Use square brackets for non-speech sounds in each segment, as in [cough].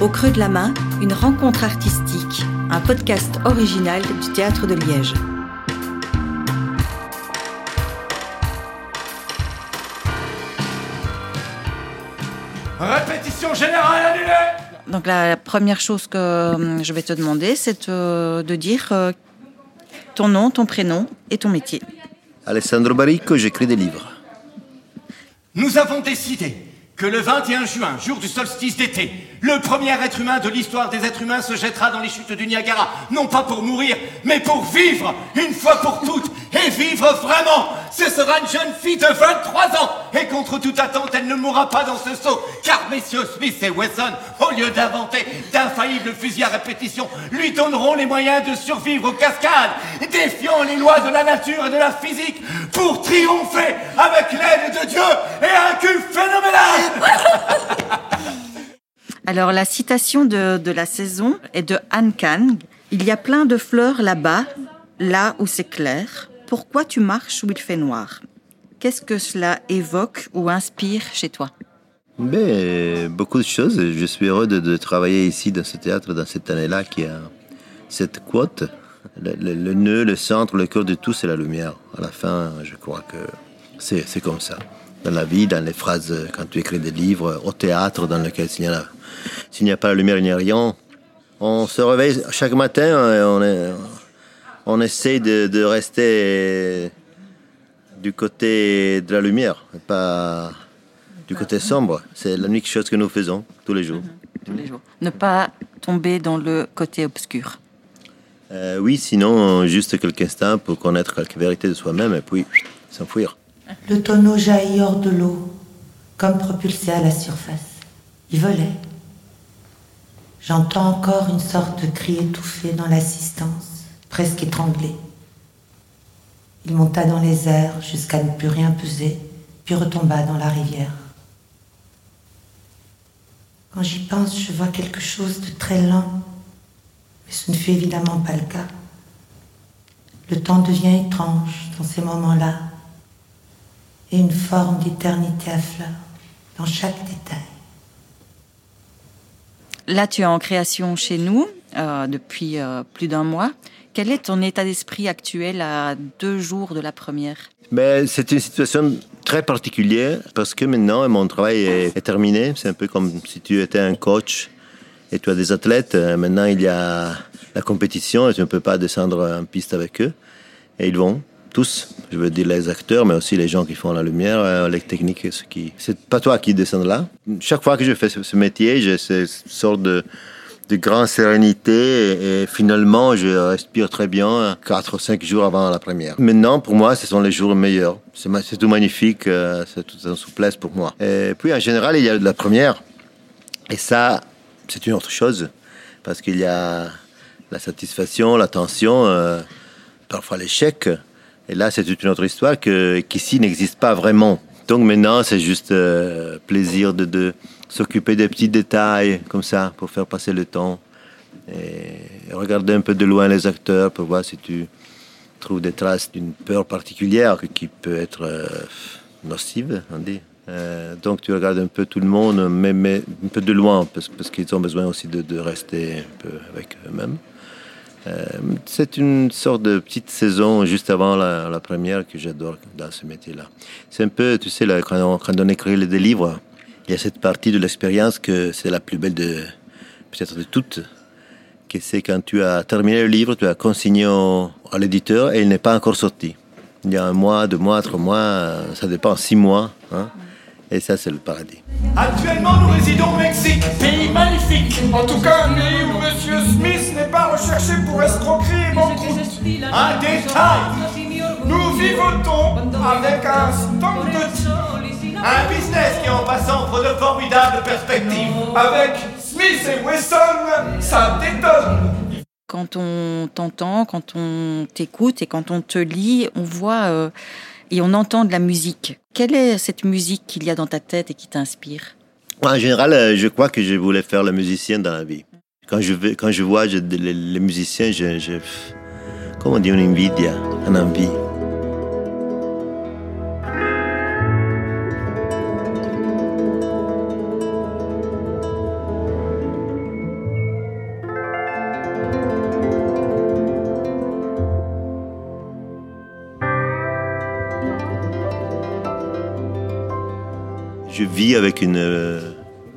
Au creux de la main, une rencontre artistique, un podcast original du Théâtre de Liège. Répétition générale annulée Donc la première chose que euh, je vais te demander, c'est euh, de dire euh, ton nom, ton prénom et ton métier. Alessandro Baricco, j'écris des livres. Nous avons décidé que le 21 juin, jour du solstice d'été, le premier être humain de l'histoire des êtres humains se jettera dans les chutes du Niagara, non pas pour mourir, mais pour vivre, une fois pour toutes, et vivre vraiment. Ce sera une jeune fille de 23 ans, et contre toute attente, elle ne mourra pas dans ce saut, car messieurs Smith et Wesson, au lieu d'inventer d'infaillibles fusils à répétition, lui donneront les moyens de survivre aux cascades, défiant les lois de la nature et de la physique, pour triompher avec l'aide de Dieu et un cul phénoménal. Alors la citation de, de la saison est de Han Kang. Il y a plein de fleurs là-bas, là où c'est clair. Pourquoi tu marches où il fait noir? Qu'est-ce que cela évoque ou inspire chez toi? Mais beaucoup de choses. Je suis heureux de, de travailler ici dans ce théâtre, dans cette année-là, qui a cette quote. Le, le- le nœud, le centre, le cœur de tout, c'est la lumière. À la fin, je crois que c'est comme ça. Dans la vie, dans les phrases, quand tu écris des livres, au théâtre, dans lequel s'il n'y a, s'il n'y a pas la lumière, il n'y a rien. On se réveille chaque matin, et on, est, on essaie de, de rester du côté de la lumière, et pas du côté sombre. C'est l'unique chose que nous faisons tous les jours. tous les jours Ne pas tomber dans le côté obscur. Euh, oui, sinon, juste quelques instants pour connaître quelques vérités de soi-même et puis s'enfuir. Le tonneau jaillit hors de l'eau, comme propulsé à la surface. Il volait. J'entends encore une sorte de cri étouffé dans l'assistance, presque étranglé. Il monta dans les airs jusqu'à ne plus rien peser, puis retomba dans la rivière. Quand j'y pense, je vois quelque chose de très lent, mais ce ne fut évidemment pas le cas. Le temps devient étrange dans ces moments-là, et une forme d'éternité affleure dans chaque détail. Là, tu es en création chez nous euh, depuis euh, plus d'un mois. Quel est ton état d'esprit actuel à deux jours de la première? Mais c'est une situation très particulière parce que maintenant mon travail est, est terminé. C'est un peu comme si tu étais un coach et tu as des athlètes. Euh, Maintenant il y a la compétition et tu ne peux pas descendre en piste avec eux. Et ils vont tous, je veux dire les acteurs, mais aussi les gens qui font la lumière, euh, les techniques, ce qui. C'est pas toi qui descends là. Chaque fois que je fais ce, métier, j'ai cette sorte de de grande sérénité et, finalement je respire très bien 4 ou 5 jours avant la première. Maintenant pour moi ce sont les jours meilleurs. C'est tout magnifique, euh, c'est tout en souplesse pour moi. Et puis en général il y a la première et ça c'est une autre chose parce qu'il y a la satisfaction, la tension, euh, parfois l'échec. Et là c'est toute une autre histoire que qu'ici n'existe pas vraiment. Donc maintenant c'est juste euh, plaisir de, de s'occuper des petits détails comme ça pour faire passer le temps et regarder un peu de loin les acteurs pour voir si tu trouves des traces d'une peur particulière qui peut être euh, nocive, on dit. Euh, donc tu regardes un peu tout le monde, mais, mais un peu de loin, parce, parce qu'ils ont besoin aussi de, de rester un peu avec eux-mêmes. Euh, c'est une sorte de petite saison juste avant la, première que j'adore dans ce métier-là. C'est un peu, tu sais, là, quand, on, quand on écrit des livres, il y a cette partie de l'expérience que c'est la plus belle de peut-être de toutes, que c'est quand tu as terminé le livre, tu as consigné au- à l'éditeur et il n'est pas encore sorti. Il y a un mois, deux mois, trois mois, euh, ça dépend, six mois. hein. et ça, c'est le paradis. Actuellement, nous résidons au Mexique. Pays magnifique En tout cas, un n'est pas recherché pour escroquerie et banqueroute. Un détail. Nous vivotons avec un stock de Un business qui, en passant, offre de formidables perspectives. avec Smith et Wesson, ça détonne Quand on t'entend, quand on t'écoute et quand on te lit, on voit euh, et on entend de la musique. Quelle est cette musique qu'il y a dans ta tête et qui t'inspire? En général, euh, je crois que je voulais faire le musicien dans la vie. Quand je, vais, quand je vois les, musiciens, je, comment on dit, une invidia, une envie. je vis avec une, euh,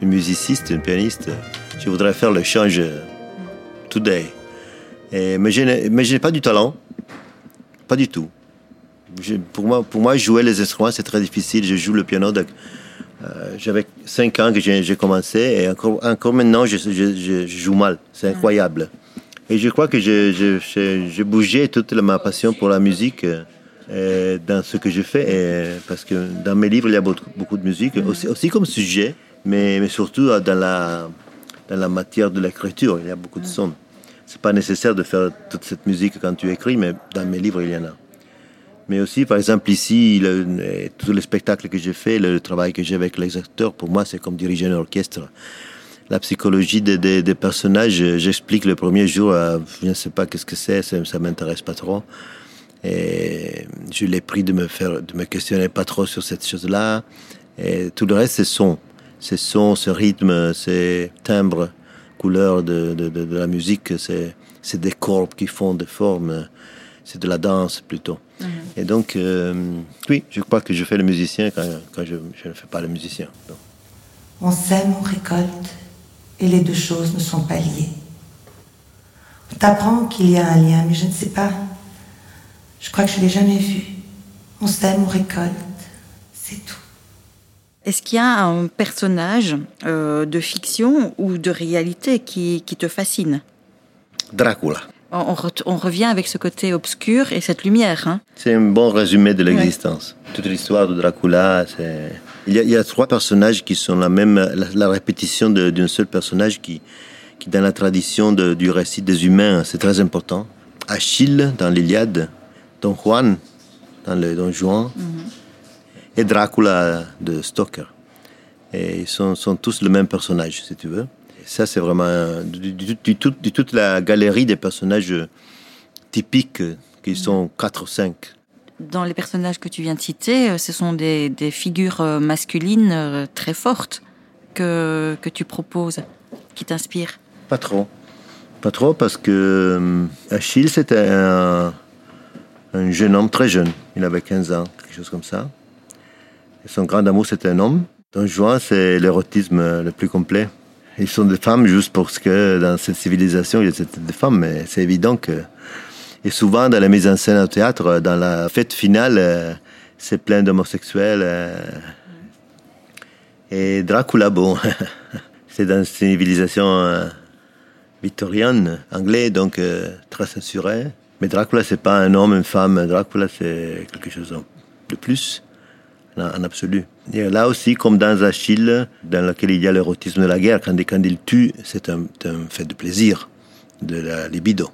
une musiciste, une pianiste je voudrais faire le change today. Et, mais je n'ai pas du talent. Pas du tout. Je- pour, moi, pour moi, jouer les instruments, c'est très difficile. Je joue le piano. de- euh, J'avais 5 ans que j'ai commencé et encore, encore maintenant, je, je- je- je joue mal. C'est incroyable. Et je crois que j'ai bougeais toute ma passion pour la musique euh, euh, dans ce que je fais. Et, parce que dans mes livres, il y a beaucoup, beaucoup de musique, aussi, aussi comme sujet, mais, mais surtout euh, dans la, dans la matière de l'écriture. Il y a beaucoup de sons. C'est pas nécessaire de faire toute cette musique quand tu écris, mais dans mes livres, il y en a. Mais aussi, par exemple, ici, le, euh, tous les spectacles que j'ai fait, le, travail que j'ai avec les acteurs, pour moi, c'est comme diriger un orchestre. La psychologie des, des- des personnages, euh, j'explique le premier jour, je ne sais pas qu'est-ce que c'est, ça, ça m'intéresse pas trop. Et je l'ai pris de me faire, de me questionner pas trop sur cette chose-là. Et tout le reste, c'est son. C'est son, ce rythme, ces timbres, couleurs de, de, de, de la musique, c'est, c'est des corps qui font des formes. C'est de la danse plutôt. Et donc, euh, oui, je crois que je fais le musicien quand, quand je, je ne fais pas le musicien. Donc, On sème, on récolte, et les deux choses ne sont pas liées. On t'apprend qu'il y a un lien, mais je ne sais pas. Je crois que je l'ai jamais vu. On sème, on récolte, c'est tout. Est-ce qu'il y a un personnage euh, de fiction ou de réalité qui, qui te fascine? Dracula. on, on re- on revient avec ce côté obscur et cette lumière. hein. C'est un bon résumé de l'existence. Toute l'histoire de Dracula, c'est... Il y, a, il y a trois personnages qui sont la même, la, la répétition d'un seul personnage qui, qui, dans la tradition de- du récit des humains, c'est très important. Achille dans l'Iliade, Don Juan dans le Don Juan, et Dracula de Stoker. Et ils sont, sont tous le même personnage, si tu veux. Et ça, c'est vraiment du, du- du- tout- de toute la galerie des personnages typiques, qui sont quatre ou cinq. Dans les personnages que tu viens de citer, euh, ce sont des, des figures euh, masculines euh, très fortes que, que tu proposes, qui t'inspirent. Pas trop. Pas trop parce que Achille, c'était un, un jeune homme très jeune. Il avait 15 ans, quelque chose comme ça. Son grand amour, c'était un homme. Don Juan, c'est l'érotisme le plus complet. Ils sont des femmes juste parce que dans cette civilisation, il y a des femmes, mais c'est évident que... Et souvent, dans la mise en scène au théâtre, dans la fête finale, euh, c'est plein d'homosexuels. euh. Et Dracula, bon, [laughs] c'est dans une civilisation euh, victorienne, anglais, donc très censuré. Mais Dracula, c'est pas un homme, une femme. Dracula, c'est quelque chose de plus, en, absolu. Et là aussi, comme dans Achille, dans lequel il y a l'érotisme de la guerre, quand, quand il tue, c'est un, un fait de plaisir, de la libido.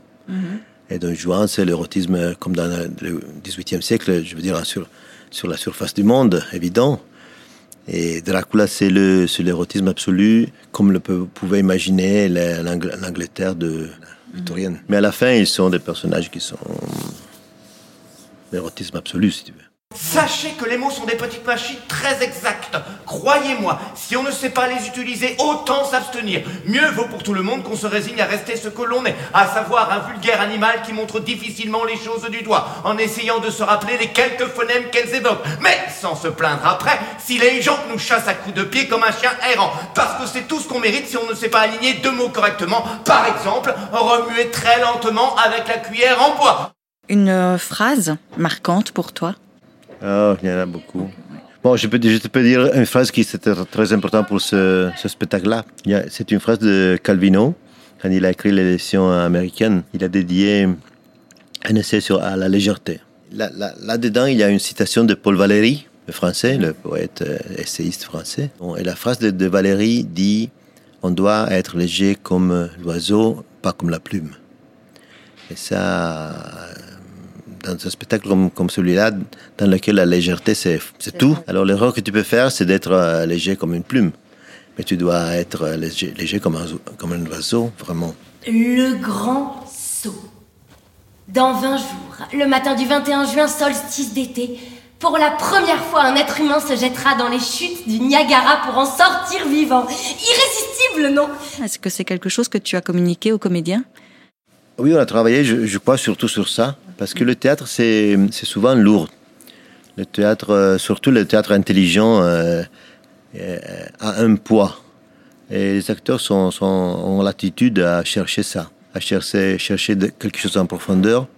Et Don Juan, c'est l'érotisme comme dans le XVIIIe siècle, je veux dire, sur, sur la surface du monde, évident. Et Dracula, c'est l'érotisme absolu, comme le pouvait imaginer la- l'Ang- l'Angleterre de victorienne. Mais à la fin, ils sont des personnages qui sont l'érotisme absolu, si tu veux. Sachez que les mots sont des petites machines très exactes. Croyez-moi, si on ne sait pas les utiliser, autant s'abstenir. Mieux vaut pour tout le monde qu'on se résigne à rester ce que l'on est, à savoir un vulgaire animal qui montre difficilement les choses du doigt, en essayant de se rappeler les quelques phonèmes qu'elles évoquent, mais sans se plaindre après si les gens nous chassent à coups de pied comme un chien errant, parce que c'est tout ce qu'on mérite si on ne sait pas aligner deux mots correctement. Par exemple, remuer très lentement avec la cuillère en bois. Une euh, phrase marquante pour toi? Oh, il y en a beaucoup. Bon, je peux, je te peux dire une phrase qui c'était très importante pour ce, spectacle-là. C'est une phrase de Calvino, quand il a écrit l'élection américaine. Il a dédié un essai sur à la légèreté. Là- là- Là-dedans, il y a une citation de Paul Valéry, le français, le poète euh, essayiste français. Et la phrase de Valéry dit On doit être léger comme l'oiseau, pas comme la plume. Et ça, dans un spectacle comme, comme celui-là, dans lequel la légèreté, c'est c'est tout. Alors l'erreur que tu peux faire, c'est d'être euh, léger comme une plume. Mais tu dois être euh, léger, léger comme, un, comme un oiseau, vraiment. Le grand saut. Dans 20 jours, le matin du 21 juin, solstice d'été, pour la première fois, un être humain se jettera dans les chutes du Niagara pour en sortir vivant. Irrésistible, non? Est-ce que c'est quelque chose que tu as communiqué aux comédiens Oui, on a travaillé, je, crois, surtout sur ça, parce que le théâtre, c'est souvent lourd. Le théâtre, euh, surtout le théâtre intelligent, euh, euh, a un poids. Et les acteurs sont, sont, ont l'attitude à chercher ça, à chercher, chercher quelque chose en profondeur.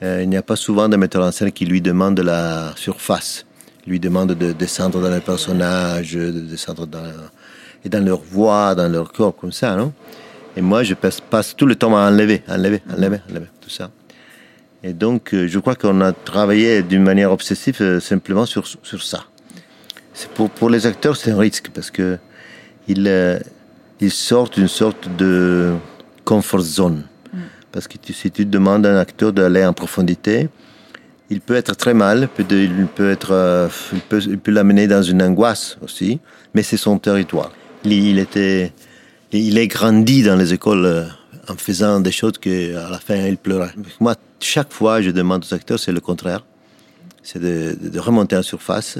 Il n'y a pas souvent de metteur en scène qui lui demande la surface, lui demande de descendre dans les personnages, de descendre dans, et dans leur voix, dans leur corps, comme ça, non? Et moi, je passe, passe, tout le temps à enlever, enlever, enlever, enlever, tout ça. Et donc, euh, je crois qu'on a travaillé d'une manière obsessive euh, simplement sur, sur ça. Pour, pour les acteurs, c'est un risque parce que ils, euh, ils sortent d'une sorte de comfort zone. Parce que si tu demandes à un acteur d'aller en profondité, il peut être très mal, il peut être, il peut, il peut l'amener dans une angoisse aussi, mais c'est son territoire. Il, était, il est grandi dans les écoles en faisant des choses qu'à la fin il pleurait. Moi, chaque fois, je demande aux acteurs, c'est le contraire, c'est de, remonter en surface.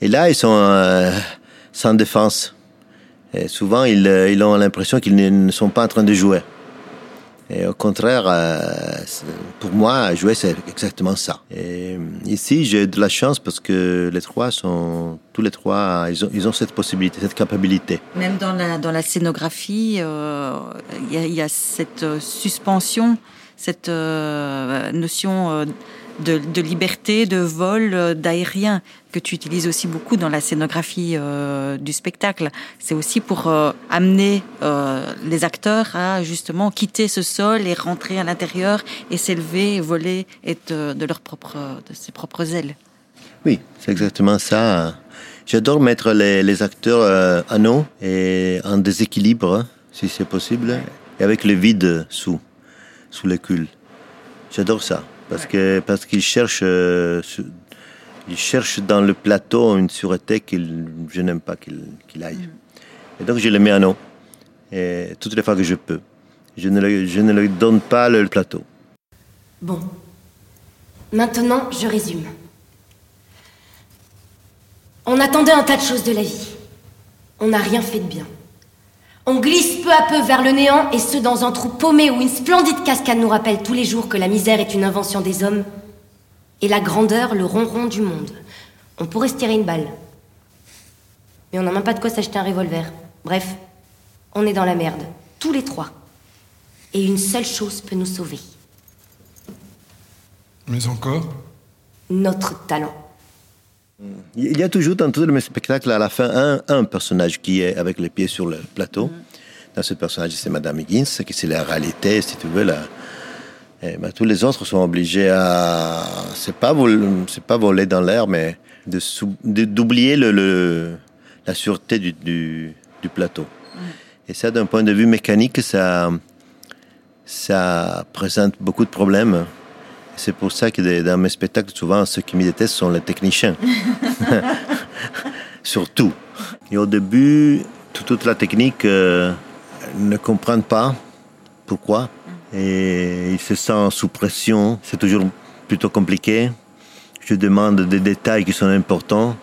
Et là, ils sont euh, sans défense. Et souvent, ils, euh, ils ont l'impression qu'ils ne sont pas en train de jouer. Et au contraire, euh, pour moi, jouer, c'est exactement ça. Et ici, j'ai de la chance parce que les trois sont, tous les trois, ils ont, ils ont cette possibilité, cette capacité. Même dans la, dans la scénographie, il euh, y, a, y, a cette suspension, cette euh, notion de, liberté, de vol, d'aérien que tu utilises aussi beaucoup dans la scénographie euh, du spectacle. C'est aussi pour euh, amener euh, les acteurs à justement quitter ce sol et rentrer à l'intérieur et s'élever, voler et de, leur propre, de ses propres ailes. Oui, c'est exactement ça. J'adore mettre les, les acteurs euh, à nous et en déséquilibre, si c'est possible, et avec le vide sous, sous le cul. J'adore ça parce que parce qu'ils cherchent euh, ils cherchent dans le plateau une sûreté que je n'aime pas qu'il qu aille. Mm. Et donc je les mets à nous et toutes les fois que je peux. Je ne, le, je ne leur donne pas le plateau. Bon. Maintenant, je résume. On attendait un tas de choses de la vie. On n'a rien fait de bien. On glisse peu à peu vers le néant, et ce dans un trou paumé où une splendide cascade nous rappelle tous les jours que la misère est une invention des hommes, et la grandeur le ronron du monde. On pourrait se tirer une balle. Mais on n'a même pas de quoi s'acheter un revolver. Bref, on est dans la merde, tous les trois. Et une seule chose peut nous sauver. Mais encore? Notre talent. Il y a toujours dans tous mes spectacles à la fin un, un, personnage qui est avec les pieds sur le plateau. Dans ce personnage, c'est Madame Higgins, qui c'est la réalité, si tu veux. La... Et ben, tous les autres sont obligés à, c'est pas c'est pas voler dans l'air, mais de d'oublier le, le, la sûreté du, du, du plateau. Et ça, d'un point de vue mécanique, ça, ça présente beaucoup de problèmes. C'est pour ça que dans mes spectacles, souvent, ceux qui me détestent sont les techniciens. [laughs] Surtout. Et au début, toute la technique euh, ne comprennent pas pourquoi. Et ils se sentent sous pression. C'est toujours plutôt compliqué. Je demande des détails qui sont importants.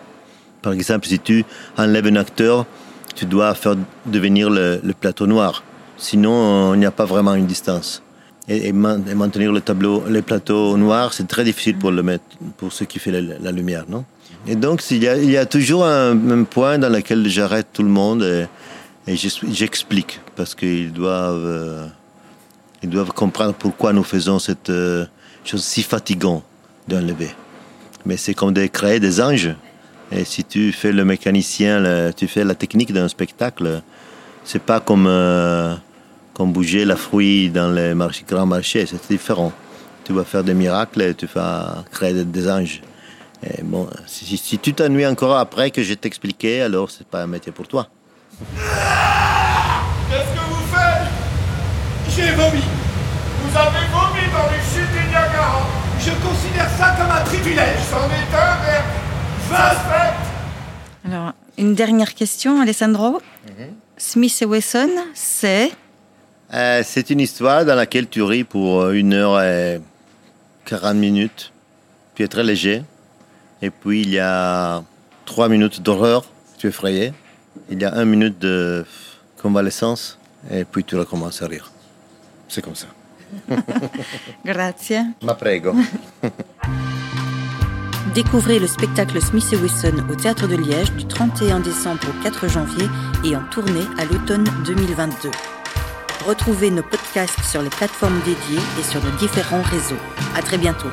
Par exemple, si tu enlèves un acteur, tu dois faire devenir le, le plateau noir. Sinon, il n'y a pas vraiment une distance et, maintenir le tableau, les plateaux noirs, c'est très difficile pour le mettre, pour ce qui fait la, lumière, non? Et donc il y a, toujours un, un, point dans lequel j'arrête tout le monde et, j'explique parce qu'ils doivent, euh, ils doivent comprendre pourquoi nous faisons cette euh, chose si fatigante d'enlever. Mais c'est comme de créer des anges. Et si tu fais le mécanicien, tu fais la technique d'un spectacle, c'est pas comme euh, comme bouger la fruit dans les marchés, grands marchés, c'est différent. Tu vas faire des miracles et tu vas créer des, anges. Et bon, si, si tu t'ennuies encore après que je t'expliqué, alors c'est pas un métier pour toi. Qu'est-ce que vous faites? J'ai vomi. Vous avez vomi dans les chutes du Niagara. Je considère ça comme un privilège. C'en est un, fait. Alors, une dernière question, Alessandro. Mm -hmm. Smith et Wesson, c'est euh, c'est une histoire dans laquelle tu ris pour une heure et 40 minutes. Tu es très léger. Et puis il y a trois minutes d'horreur. Tu es effrayé. Il y a une minute de convalescence. Et puis tu recommences à rire. C'est comme ça. [laughs] Grazie. Ma prego. [laughs] Découvrez le spectacle Smith et Wesson au Théâtre de Liège du 31 décembre au 4 janvier et en tournée à l'automne 2022. Retrouvez nos podcasts sur les plateformes dédiées et sur nos différents réseaux. À très bientôt.